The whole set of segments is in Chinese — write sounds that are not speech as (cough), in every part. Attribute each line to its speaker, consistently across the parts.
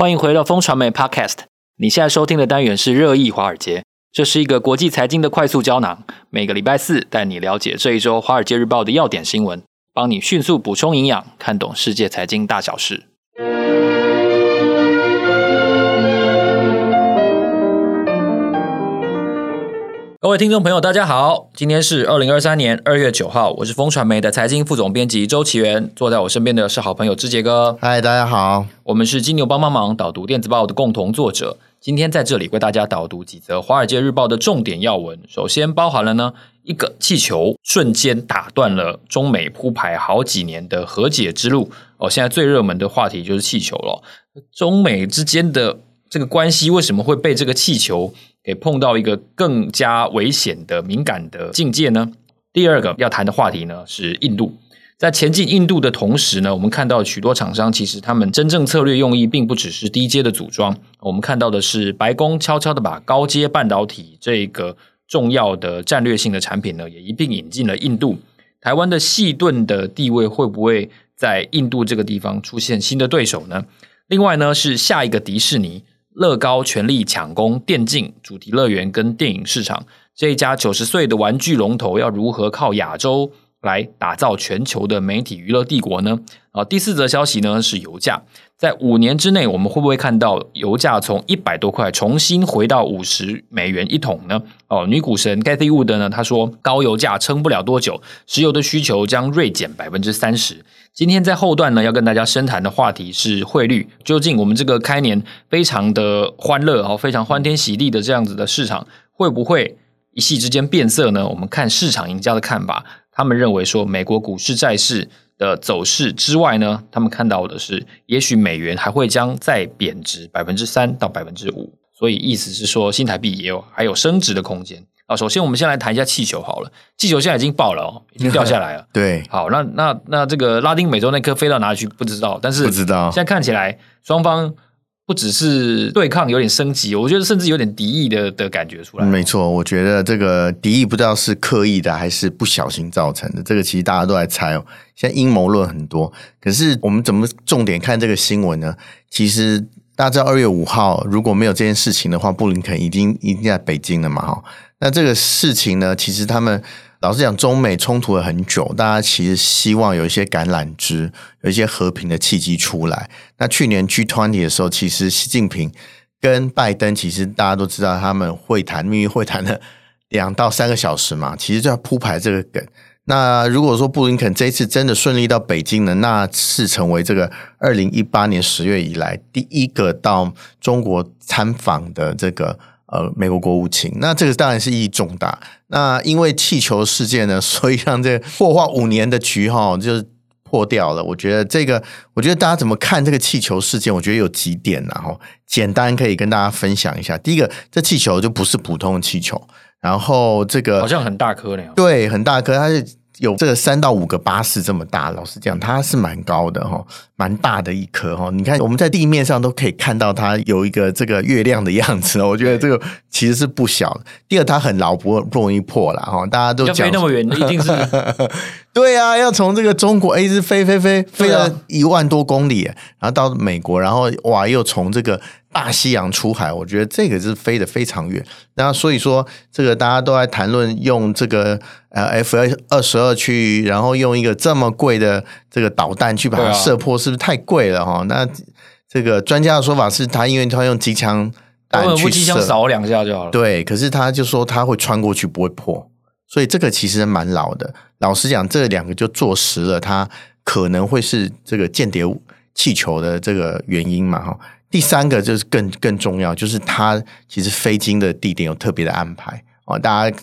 Speaker 1: 欢迎回到风传媒 Podcast。你现在收听的单元是热议华尔街，这是一个国际财经的快速胶囊。每个礼拜四带你了解这一周《华尔街日报》的要点新闻，帮你迅速补充营养，看懂世界财经大小事。各位听众朋友，大家好，今天是二零二三年二月九号，我是风传媒的财经副总编辑周岐原，坐在我身边的是好朋友之杰哥。
Speaker 2: 嗨，大家好，
Speaker 1: 我们是金牛帮帮忙导读电子报的共同作者，今天在这里为大家导读几则《华尔街日报》的重点要闻。首先包含了呢，一个气球瞬间打断了中美铺排好几年的和解之路。哦，现在最热门的话题就是气球了，中美之间的这个关系为什么会被这个气球给碰到一个更加危险的敏感的境界呢？第二个要谈的话题呢是印度，在前进印度的同时呢，我们看到许多厂商其实他们真正策略用意并不只是低阶的组装，我们看到的是白宫悄悄的把高阶半导体这个重要的战略性的产品呢也一并引进了印度。台湾的细盾的地位会不会在印度这个地方出现新的对手呢？另外呢是下一个迪士尼。乐高全力抢攻电竞、主题乐园跟电影市场，这一家九十岁的玩具龙头要如何靠亚洲来打造全球的媒体娱乐帝国呢？啊，第四则消息呢是油价，在五年之内，我们会不会看到油价从一百多块重新回到五十美元一桶呢？哦，女股神 g a t h y Wood 呢，她说高油价撑不了多久，石油的需求将锐减百分之三十。今天在后段呢，要跟大家深谈的话题是汇率，究竟我们这个开年非常的欢乐哦，非常欢天喜地的这样子的市场，会不会一夕之间变色呢？我们看市场赢家的看法，他们认为说美国股市债市的走势之外呢，他们看到的是，也许美元还会将再贬值百分之三到百分之五，所以意思是说，新台币也有还有升值的空间啊。首先，我们先来谈一下气球好了，气球现在已经爆了哦，已经掉下来了。(laughs)
Speaker 2: 对，
Speaker 1: 好，那那那这个拉丁美洲那颗飞到哪里去不知道，但是
Speaker 2: 不知道
Speaker 1: 现在看起来双方。不只是对抗有点升级，我觉得甚至有点敌意的的感觉出来。
Speaker 2: 没错，我觉得这个敌意不知道是刻意的还是不小心造成的。这个其实大家都在猜哦。现在阴谋论很多，可是我们怎么重点看这个新闻呢？其实大家知道二月五号如果没有这件事情的话，布林肯已经已经在北京了嘛？哈，那这个事情呢，其实他们。老实讲，中美冲突了很久，大家其实希望有一些橄榄枝，有一些和平的契机出来。那去年 G20 的时候，其实习近平跟拜登，其实大家都知道，他们会谈，秘密会谈了 (laughs) 两到三个小时嘛，其实就要铺排这个梗。那如果说布林肯这一次真的顺利到北京呢，那是成为这个二零一八年十月以来第一个到中国参访的这个。呃，美国国务卿，那这个当然是意义重大。那因为气球事件呢，(laughs) 所以让这个破坏五年的局哈，就是破掉了。我觉得这个，我觉得大家怎么看这个气球事件？我觉得有几点，然后简单可以跟大家分享一下。第一个，这气球就不是普通的气球，然后这个
Speaker 1: 好像很大颗呢。
Speaker 2: 对，很大颗，它是。有这个三到五个巴士这么大，老实讲，它是蛮高的哈，蛮大的一颗哈。你看我们在地面上都可以看到它有一个这个月亮的样子，我觉得这个其实是不小的。第二，它很牢，不不容易破了哈。大家都讲
Speaker 1: 飞那么远，(laughs) 一定是
Speaker 2: 对啊，要从这个中国一直飞飞飞飞了一万多公里，然后到美国，然后哇，又从这个。大西洋出海，我觉得这个是飞得非常远。那所以说，这个大家都在谈论用这个呃 F 二十二去，然后用一个这么贵的这个导弹去把它射破，是不是太贵了哈？那这个专家的说法是他，因为他用机枪弹去，机枪
Speaker 1: 扫两下就好了。
Speaker 2: 对，可是他就说他会穿过去不会破，所以这个其实蛮老的。老实讲，这两个就坐实了，它可能会是这个间谍气球的这个原因嘛哈。第三个就是更更重要，就是它其实飞经的地点有特别的安排哦。大家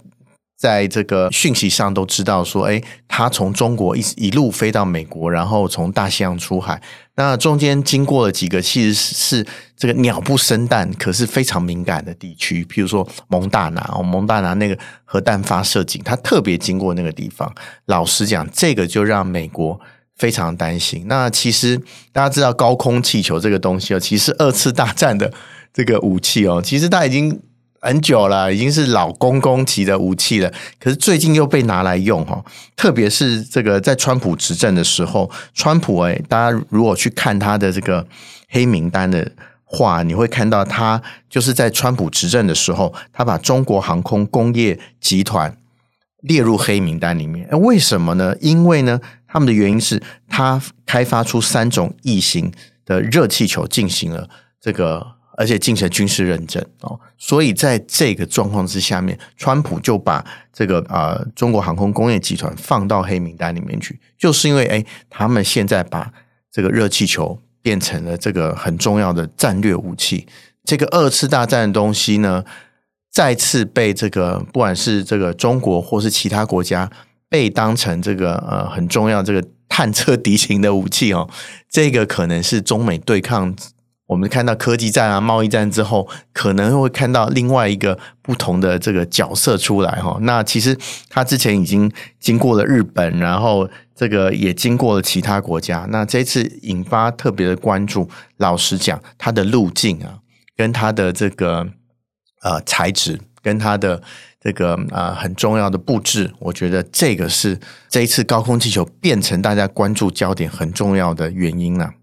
Speaker 2: 在这个讯息上都知道说，诶，它从中国一一路飞到美国，然后从大西洋出海，那中间经过了几个其实是这个鸟不生蛋，可是非常敏感的地区，譬如说蒙大拿哦，蒙大拿那个核弹发射井，它特别经过那个地方。老实讲，这个就让美国。非常担心。那其实大家知道高空气球这个东西哦，其实二次大战的这个武器哦，其实它已经很久了，已经是老公公级的武器了。可是最近又被拿来用哈，特别是这个在川普执政的时候，川普诶，大家如果去看他的这个黑名单的话，你会看到他就是在川普执政的时候，他把中国航空工业集团列入黑名单里面。为什么呢？因为呢，他们的原因是他开发出三种异形的热气球进行了这个。而且进行军事认证哦，所以在这个状况之下面，川普就把这个呃中国航空工业集团放到黑名单里面去，就是因为诶他们现在把这个热气球变成了这个很重要的战略武器，这个二次大战的东西呢，再次被这个不管是这个中国或是其他国家被当成这个呃很重要这个探测敌情的武器哦，这个可能是中美对抗。我们看到科技战啊、贸易战之后，可能会看到另外一个不同的这个角色出来哈。那其实他之前已经经过了日本，然后这个也经过了其他国家。那这次引发特别的关注，老实讲，它的路径啊，跟它的这个呃材质，跟它的这个啊、呃、很重要的布置，我觉得这个是这一次高空气球变成大家关注焦点很重要的原因啊。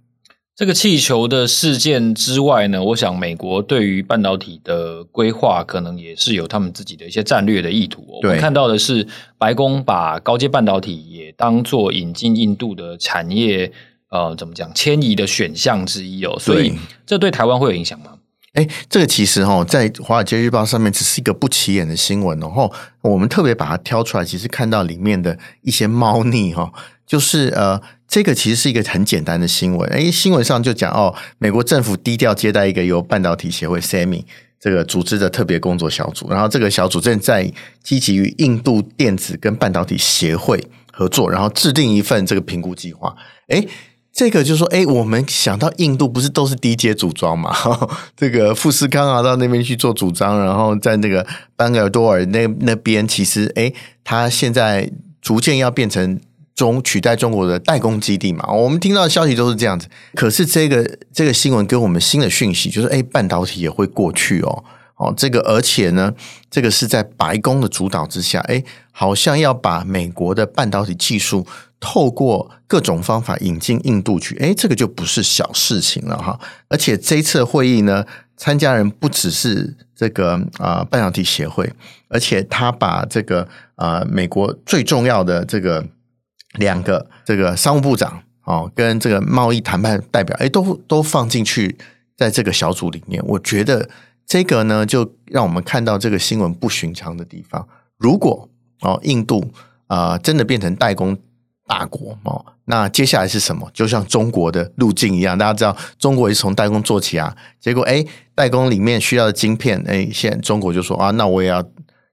Speaker 1: 这个气球的事件之外呢，我想美国对于半导体的规划，可能也是有他们自己的一些战略的意图。我们看到的是，白宫把高阶半导体也当做引进印度的产业，呃，怎么讲，迁移的选项之一哦。所以，这对台湾会有影响吗？
Speaker 2: 哎，这个其实哈，在《华尔街日报》上面只是一个不起眼的新闻，然后我们特别把它挑出来，其实看到里面的一些猫腻哈，就是呃。这个其实是一个很简单的新闻，哎，新闻上就讲哦，美国政府低调接待一个由半导体协会 SEMI 这个组织的特别工作小组，然后这个小组正在积极与印度电子跟半导体协会合作，然后制定一份这个评估计划。诶，这个就是说，诶，我们想到印度不是都是低阶组装嘛？(laughs) 这个富士康啊到那边去做组装，然后在那个班戈尔多尔那那边，其实诶，它现在逐渐要变成。中取代中国的代工基地嘛，我们听到的消息都是这样子。可是这个这个新闻给我们新的讯息，就是哎，半导体也会过去哦，哦，这个而且呢，这个是在白宫的主导之下，哎，好像要把美国的半导体技术透过各种方法引进印度去，哎，这个就不是小事情了哈。而且这次会议呢，参加人不只是这个啊、半导体协会，而且他把这个啊、美国最重要的这个。两个这个商务部长哦，跟这个贸易谈判代表，哎，都都放进去在这个小组里面。我觉得这个呢，就让我们看到这个新闻不寻常的地方。如果哦，印度啊、真的变成代工大国哦，那接下来是什么？就像中国的路径一样，大家知道中国也是从代工做起啊。结果哎，代工里面需要的晶片，哎，现在中国就说啊，那我也要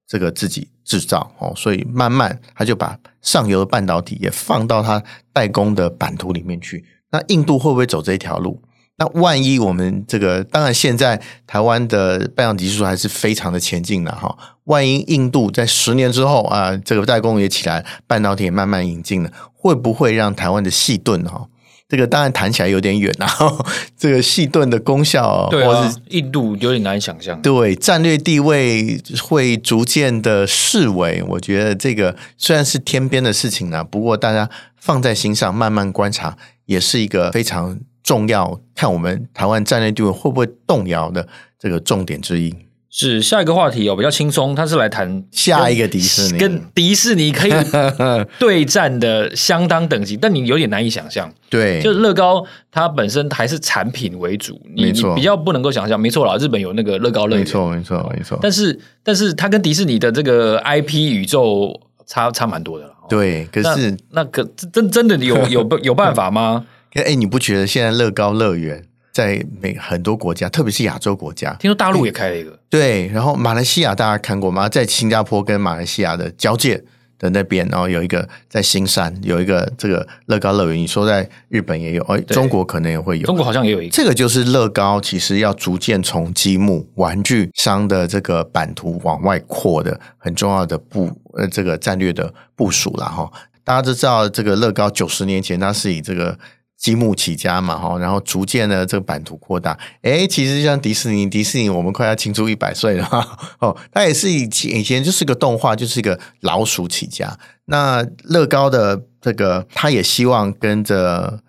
Speaker 2: 这个自己。制造哦，所以慢慢他就把上游的半导体也放到他代工的版图里面去。那印度会不会走这一条路？那万一我们这个，当然现在台湾的半导体技术还是非常的前进的哈。万一印度在十年之后啊，这个代工也起来，半导体也慢慢引进了，会不会让台湾的细盾哈？这个当然谈起来有点远啊，这个细盾的功效，
Speaker 1: 对啊，或是印度有点难以想象。
Speaker 2: 对，战略地位会逐渐的视为。我觉得这个虽然是天边的事情呢，不过大家放在心上，慢慢观察，也是一个非常重要，看我们台湾战略地位会不会动摇的这个重点之一。
Speaker 1: 是下一个话题哦，比较轻松，他是来谈
Speaker 2: 下一个迪士尼，
Speaker 1: 跟迪士尼可以对战的相当等级，但你有点难以想象。(laughs)
Speaker 2: 对，
Speaker 1: 就是乐高，它本身还是产品为主，你，你比较不能够想象。没错啦，日本有那个乐高乐园，
Speaker 2: 没错，没错，没错。
Speaker 1: 但是，但是它跟迪士尼的这个 IP 宇宙差差蛮多的了。
Speaker 2: 对，可是
Speaker 1: 那，那可真真的有有有办法吗？
Speaker 2: 哎，你不觉得现在乐高乐园？在每很多国家，特别是亚洲国家，
Speaker 1: 听说大陆也开了一个。
Speaker 2: 对，然后马来西亚大家看过吗？在新加坡跟马来西亚的交界的那边，然后有一个在新山有一个这个乐高乐园。你说在日本也有，哎，中国可能也会有。
Speaker 1: 中国好像也有一个。
Speaker 2: 这个就是乐高其实要逐渐从积木玩具商的这个版图往外扩的很重要的部呃这个战略的部署了哈。大家都知道，这个乐高九十年前它是以这个。积木起家嘛，哈，然后逐渐的这个版图扩大，诶，其实像迪士尼，迪士尼我们快要庆祝一百岁了，(laughs) 哦，它也是以前以前就是个动画，就是一个老鼠起家。那乐高的这个，他也希望跟着，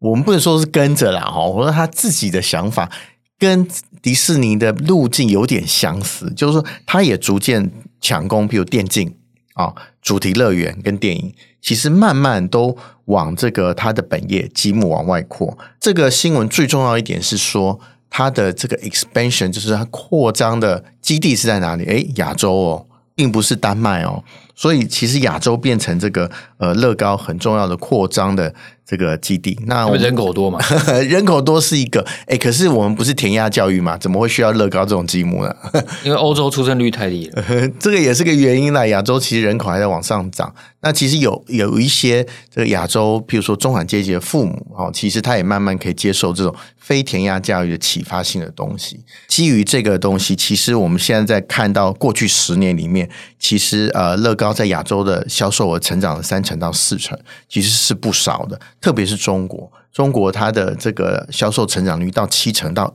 Speaker 2: 我们不能说是跟着啦，哈，我说他自己的想法，跟迪士尼的路径有点相似，就是说他也逐渐抢攻，比如电竞啊、主题乐园跟电影，其实慢慢都往这个它的本业积木往外扩。这个新闻最重要一点是说，它的这个 expansion 就是它扩张的基地是在哪里？诶，亚洲哦，并不是丹麦哦。所以其实亚洲变成这个呃乐高很重要的扩张的这个基地。那我们
Speaker 1: 人口多嘛？(laughs)
Speaker 2: 人口多是一个，哎，可是我们不是填鸭教育嘛？怎么会需要乐高这种积木呢？
Speaker 1: 因为欧洲出生率太低了，(laughs)
Speaker 2: 这个也是个原因啦。亚洲其实人口还在往上涨。那其实有有一些这个亚洲，譬如说中产阶级的父母哦，其实他也慢慢可以接受这种非填鸭教育的启发性的东西。基于这个东西，其实我们现在在看到过去十年里面，其实呃乐高在亚洲的销售额成长了三成到四成，其实是不少的。特别是中国，中国它的这个销售成长率到七成到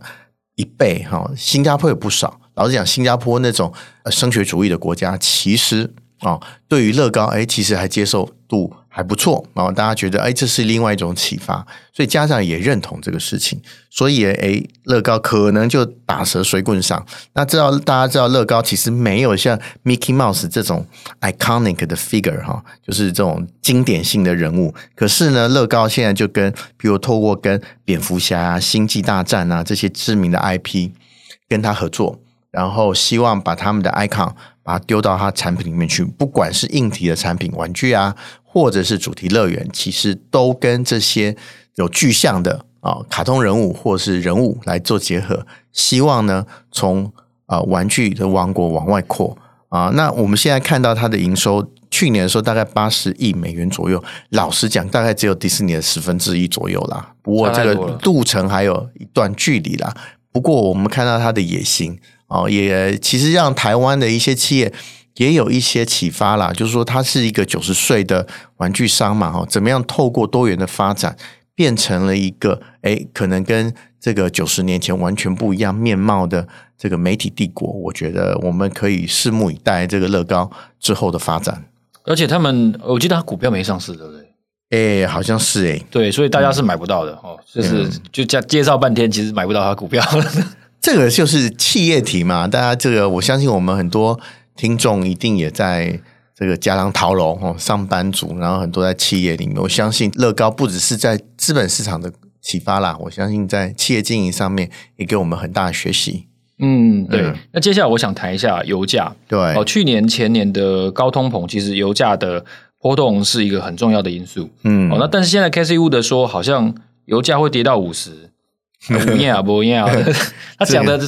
Speaker 2: 一倍哈。新加坡也不少。老实讲，新加坡那种升学主义的国家，其实。哦，对于乐高，哎，其实还接受度还不错，然后大家觉得，哎，这是另外一种启发，所以家长也认同这个事情，所以，哎，乐高可能就打蛇随棍上。那知道大家知道，乐高其实没有像 Mickey Mouse 这种 iconic 的 figure 哈，就是这种经典性的人物。可是呢，乐高现在就跟，比如透过跟蝙蝠侠啊、星际大战啊这些知名的 IP 跟他合作，然后希望把他们的 icon。把它丢到它产品里面去，不管是硬体的产品、玩具啊，或者是主题乐园，其实都跟这些有具象的啊卡通人物或是人物来做结合，希望呢从啊玩具的王国往外扩啊。那我们现在看到它的营收，去年的时候大概八十亿美元左右，老实讲，大概只有迪士尼的十分之一左右啦。不过这个路程还有一段距离啦。不过我们看到它的野心。哦，也其实让台湾的一些企业也有一些启发啦，就是说，他是一个九十岁的玩具商嘛，哈，怎么样透过多元的发展，变成了一个诶，可能跟这个九十年前完全不一样面貌的这个媒体帝国。我觉得我们可以拭目以待这个乐高之后的发展。
Speaker 1: 而且他们，我记得他股票没上市，对不对？
Speaker 2: 诶，好像是诶，
Speaker 1: 对，所以大家是买不到的哦，就是就介介绍半天，其实买不到他股票。
Speaker 2: 这个就是企业体嘛，大家这个我相信我们很多听众一定也在这个家当讨楼哦，上班族，然后很多在企业里面，我相信乐高不只是在资本市场的启发啦，我相信在企业经营上面也给我们很大的学习。
Speaker 1: 嗯，对。嗯、那接下来我想谈一下油价。
Speaker 2: 对
Speaker 1: 哦，去年前年的高通膨，其实油价的波动是一个很重要的因素。嗯，哦，那但是现在 Cathie Wood 说，好像油价会跌到五十。不一样啊，不一样啊！(laughs) (laughs) 他讲的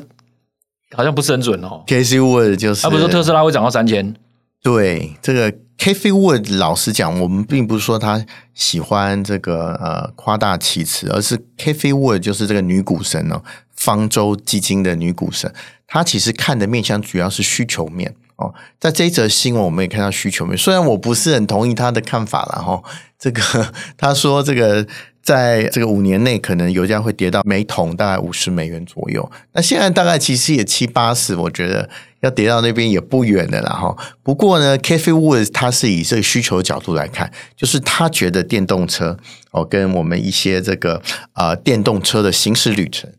Speaker 1: 好像不是很准哦。
Speaker 2: Cathie Wood 就是
Speaker 1: 他不是说特斯拉会涨到三千？
Speaker 2: 对，这个 Cathie Wood 老实讲，我们并不是说他喜欢这个呃夸大其词，而是 Cathie Wood 就是这个女股神哦，方舟基金的女股神，她其实看的面向主要是需求面哦。在这一则新闻，我们也看到需求面，虽然我不是很同意她的看法了哈。这个 (laughs) 他说这个。在这个五年内，可能油价会跌到每桶大概五十美元左右。那现在大概其实也七八十，我觉得要跌到那边也不远的了哈。不过呢，Cathie Wood 他是以这个需求角度来看，就是他觉得电动车哦，跟我们一些这个啊、呃、电动车的行驶旅程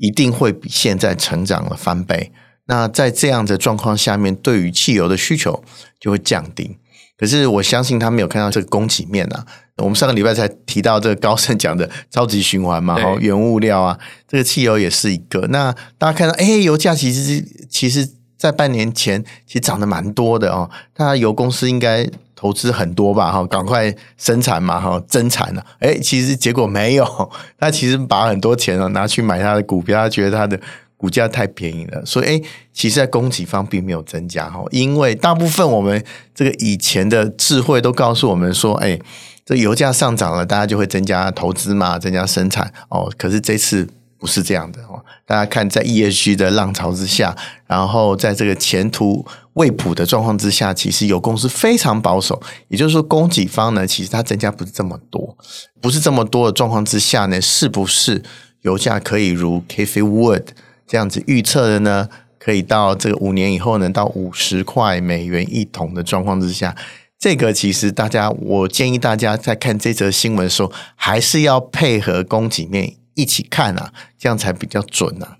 Speaker 2: 一定会比现在成长了翻倍。那在这样的状况下面，对于汽油的需求就会降低。可是我相信他没有看到这个供给面啊。我们上个礼拜才提到这个高盛讲的超级循环嘛，哈，原物料啊，这个汽油也是一个。那大家看到，哎，油价其实其实，在半年前其实涨得蛮多的哦。大家油公司应该投资很多吧，哈，赶快生产嘛，哈，增产了。哎，其实结果没有，他其实把很多钱啊拿去买他的股票，他觉得他的。股价太便宜了，所以诶，其实在供给方并没有增加哈，因为大部分我们这个以前的智慧都告诉我们说，诶，这油价上涨了，大家就会增加投资嘛，增加生产哦。可是这次不是这样的哦，大家看在 ESG 的浪潮之下，然后在这个前途未卜的状况之下，其实油公司非常保守，也就是说供给方呢，其实它增加不是这么多，不是这么多的状况之下呢，是不是油价可以如 Cathie Wood 这样子预测的呢，可以到这个五年以后呢，到五十块美元一桶的状况之下，这个其实大家，我建议大家在看这则新闻的时候，还是要配合供给面一起看啊，这样才比较准啊。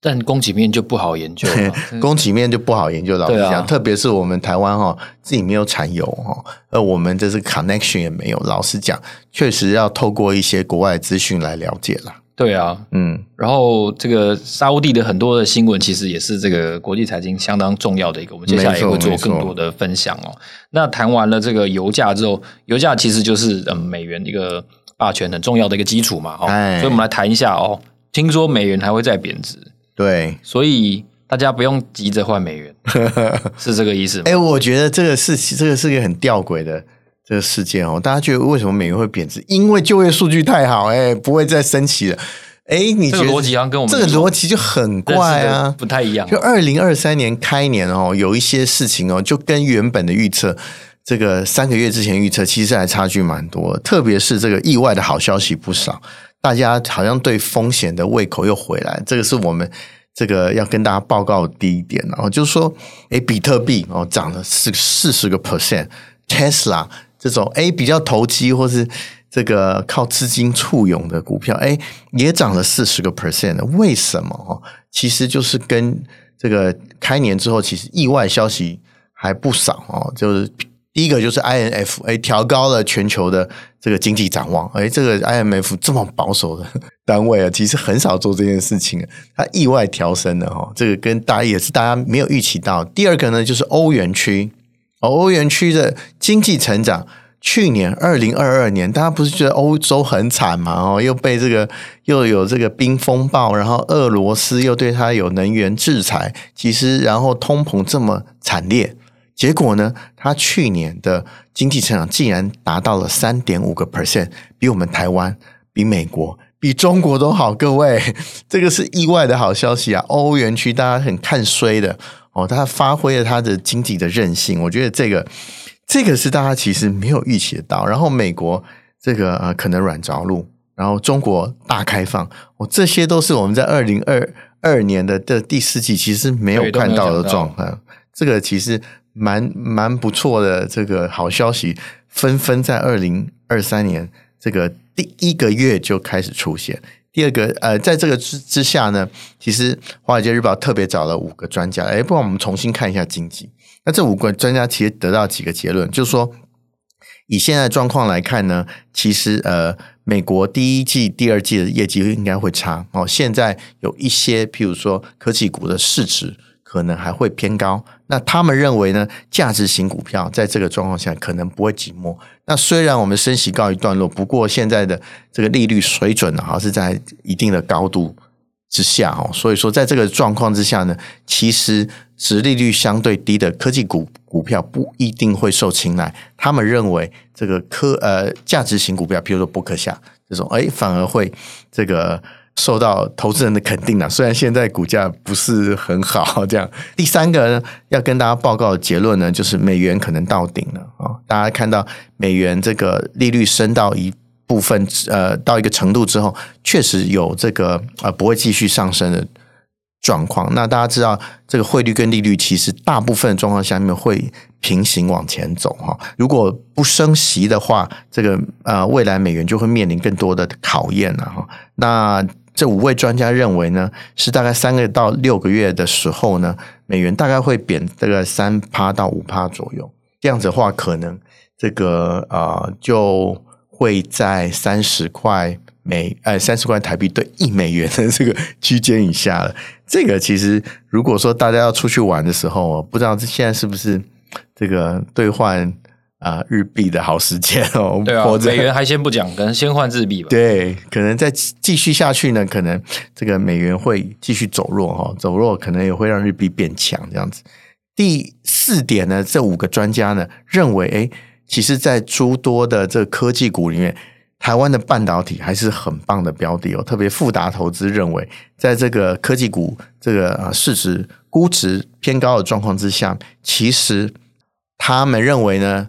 Speaker 1: 但供给面就不好研究，(laughs)
Speaker 2: 供给面就不好研究。老实讲，
Speaker 1: 啊、
Speaker 2: 特别是我们台湾哈，自己没有产油哈，而我们的这个 connection 也没有。老实讲，确实要透过一些国外资讯来了解了。
Speaker 1: 对啊，
Speaker 2: 嗯，
Speaker 1: 然后这个沙乌地的很多的新闻，其实也是这个国际财经相当重要的一个。我们接下来也会做更多的分享哦。那谈完了这个油价之后，油价其实就是嗯美元一个霸权很重要的一个基础嘛，哦，
Speaker 2: 哎、
Speaker 1: 所以我们来谈一下哦。听说美元还会再贬值，
Speaker 2: 对，
Speaker 1: 所以大家不用急着换美元，(laughs) 是这个意思吗？
Speaker 2: 哎，我觉得这个是这个是一个很吊诡的。这个事件哦，大家觉得为什么美元会贬值？因为就业数据太好，哎，不会再升息了。哎，你觉得
Speaker 1: 这个逻辑好像跟我们
Speaker 2: 这个逻辑就很怪啊，
Speaker 1: 不太一样。
Speaker 2: 就二零二三年开年哦，有一些事情哦，就跟原本的预测，这个三个月之前预测其实还差距蛮多。特别是这个意外的好消息不少，大家好像对风险的胃口又回来。这个是我们这个要跟大家报告的第一点哦，就是说，哎，比特币哦涨了四四十个 percent，Tesla。这种哎比较投机或是这个靠资金簇拥的股票，哎也涨了四十个 percent，为什么？哦，其实就是跟这个开年之后，其实意外消息还不少哦。就是第一个就是 IMF 哎调高了全球的这个经济展望，哎这个 IMF 这么保守的单位啊，其实很少做这件事情，它意外调升的哈，这个跟大家也是大家没有预期到。第二个呢，就是欧元区。欧元区的经济成长，去年二零二二年，大家不是觉得欧洲很惨吗？哦，又被这个又有这个冰风暴，然后俄罗斯又对它有能源制裁，其实然后通膨这么惨烈，结果呢，它去年的经济成长竟然达到了三点五个 percent，比我们台湾、比美国、比中国都好。各位，这个是意外的好消息啊！欧元区大家很看衰的。哦，他发挥了他的经济的韧性，我觉得这个这个是大家其实没有预期得到。然后美国这个呃可能软着陆，然后中国大开放，哦，这些都是我们在二零二二年的的第四季其实没有看到的状况。这个其实蛮蛮不错的，这个好消息纷纷在二零二三年这个第一个月就开始出现。第二个，呃，在这个之之下呢，其实《华尔街日报》特别找了五个专家，哎，不然我们重新看一下经济。那这五个专家其实得到几个结论，就是说，以现在状况来看呢，其实呃，美国第一季、第二季的业绩应该会差哦。现在有一些，譬如说科技股的市值。可能还会偏高，那他们认为呢？价值型股票在这个状况下可能不会寂寞。那虽然我们升息告一段落，不过现在的这个利率水准呢，还是在一定的高度之下哦。所以说，在这个状况之下呢，其实殖利率相对低的科技股股票不一定会受青睐。他们认为这个科呃价值型股票，比如说伯克夏这种，哎，反而会这个。受到投资人的肯定了，虽然现在股价不是很好，(laughs) 这样。第三个呢，要跟大家报告的结论呢，就是美元可能到顶了啊！大家看到美元这个利率升到一部分，呃，到一个程度之后，确实有这个呃不会继续上升的状况。那大家知道，这个汇率跟利率其实大部分状况下面会平行往前走哈。如果不升息的话，这个呃未来美元就会面临更多的考验了哈。那这五位专家认为呢，是大概三个到六个月的时候呢，美元大概会贬这个三趴到五趴左右。这样子的话，可能这个啊、呃、就会在三十块美呃三十块台币兑一美元的这个区间以下了。这个其实如果说大家要出去玩的时候，不知道现在是不是这个兑换。啊，日币的好时间哦，
Speaker 1: 对啊，美元还先不讲，可能先换日币吧。
Speaker 2: 对，可能再继续下去呢，可能这个美元会继续走弱哈，走弱可能也会让日币变强这样子。第四点呢，这五个专家呢认为，哎，其实，在诸多的这个科技股里面，台湾的半导体还是很棒的标的哦。特别富达投资认为，在这个科技股这个啊市值估值偏高的状况之下，其实他们认为呢。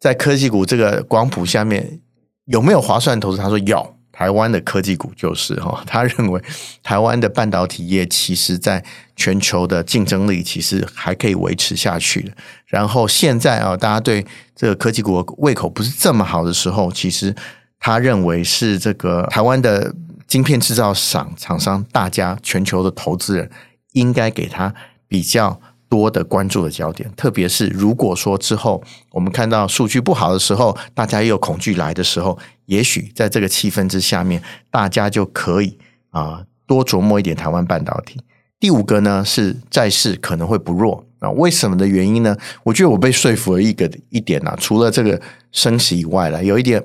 Speaker 2: 在科技股这个光谱下面有没有划算投资？他说有，台湾的科技股就是哈。(laughs) 他认为台湾的半导体业其实在全球的竞争力其实还可以维持下去的。然后现在啊，大家对这个科技股胃口不是这么好的时候，其实他认为是这个台湾的晶片制造厂厂商，大家全球的投资人应该给他比较多的关注的焦点，特别是如果说之后我们看到数据不好的时候，大家又有恐惧来的时候，也许在这个气氛之下面，大家就可以啊、多琢磨一点台湾半导体。第五个呢是债市可能会不弱啊，为什么的原因呢？我觉得我被说服了一个一点啊，除了这个升息以外了，有一点。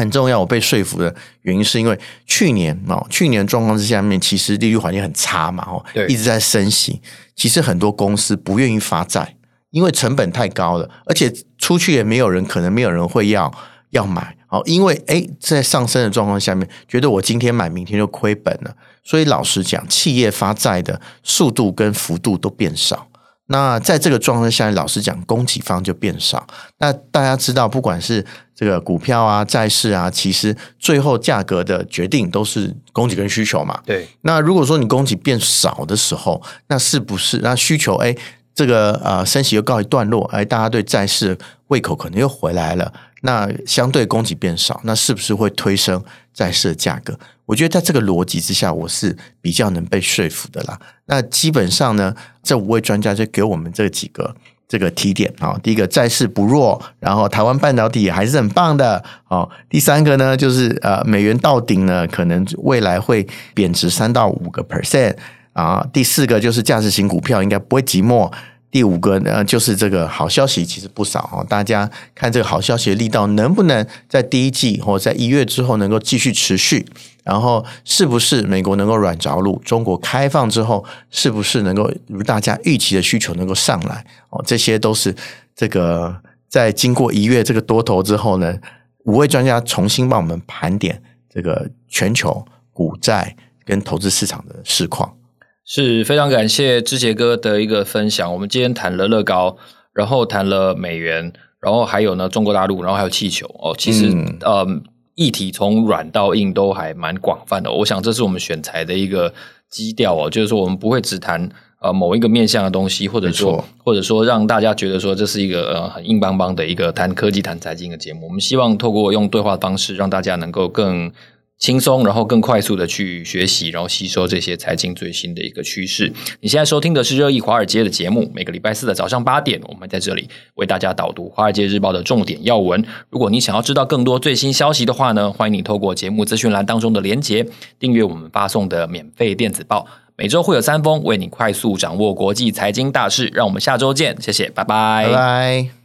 Speaker 2: 很重要，我被说服的原因是因为去年哦，去年状况之下面，其实利率环境很差嘛，哦，一直在升息。其实很多公司不愿意发债，因为成本太高了，而且出去也没有人，可能没有人会要要买哦。因为诶，在上升的状况下面，觉得我今天买，明天就亏本了。所以老实讲，企业发债的速度跟幅度都变少。那在这个状况下，老实讲，供给方就变少。那大家知道，不管是这个股票啊、债市啊，其实最后价格的决定都是供给跟需求嘛。
Speaker 1: 对。
Speaker 2: 那如果说你供给变少的时候，那是不是那需求？哎，这个呃，升息又告一段落，哎，大家对债市胃口可能又回来了。那相对供给变少，那是不是会推升债市价格？我觉得在这个逻辑之下，我是比较能被说服的啦。那基本上呢，这五位专家就给我们这几个这个提点啊。第一个，债市不弱，然后台湾半导体还是很棒的。哦，第三个呢，就是呃，美元到顶呢，可能未来会贬值三到五个 percent 啊。第四个就是价值型股票应该不会寂寞。第五个呢，就是这个好消息其实不少哦。大家看这个好消息的力道能不能在第一季或在一月之后能够继续持续？然后是不是美国能够软着陆？中国开放之后是不是能够如大家预期的需求能够上来？哦，这些都是这个在经过一月这个多头之后呢，五位专家重新帮我们盘点这个全球股债跟投资市场的市况。
Speaker 1: 是非常感谢志杰哥的一个分享。我们今天谈了乐高，然后谈了美元，然后还有呢中国大陆，然后还有气球哦。其实、嗯、呃，议题从软到硬都还蛮广泛的。我想这是我们选材的一个基调哦，就是说我们不会只谈呃某一个面向的东西，或者说或者说让大家觉得说这是一个呃很硬邦邦的一个谈科技、谈财经的节目。我们希望透过用对话的方式，让大家能够更。轻松，然后更快速的去学习，然后吸收这些财经最新的一个趋势。你现在收听的是热议华尔街的节目，每个礼拜四的早上八点，我们在这里为大家导读《华尔街日报》的重点要闻。如果你想要知道更多最新消息的话呢，欢迎你透过节目资讯栏当中的连结，订阅我们发送的免费电子报，每周会有三封，为你快速掌握国际财经大事。让我们下周见，谢谢，拜拜，
Speaker 2: 拜拜。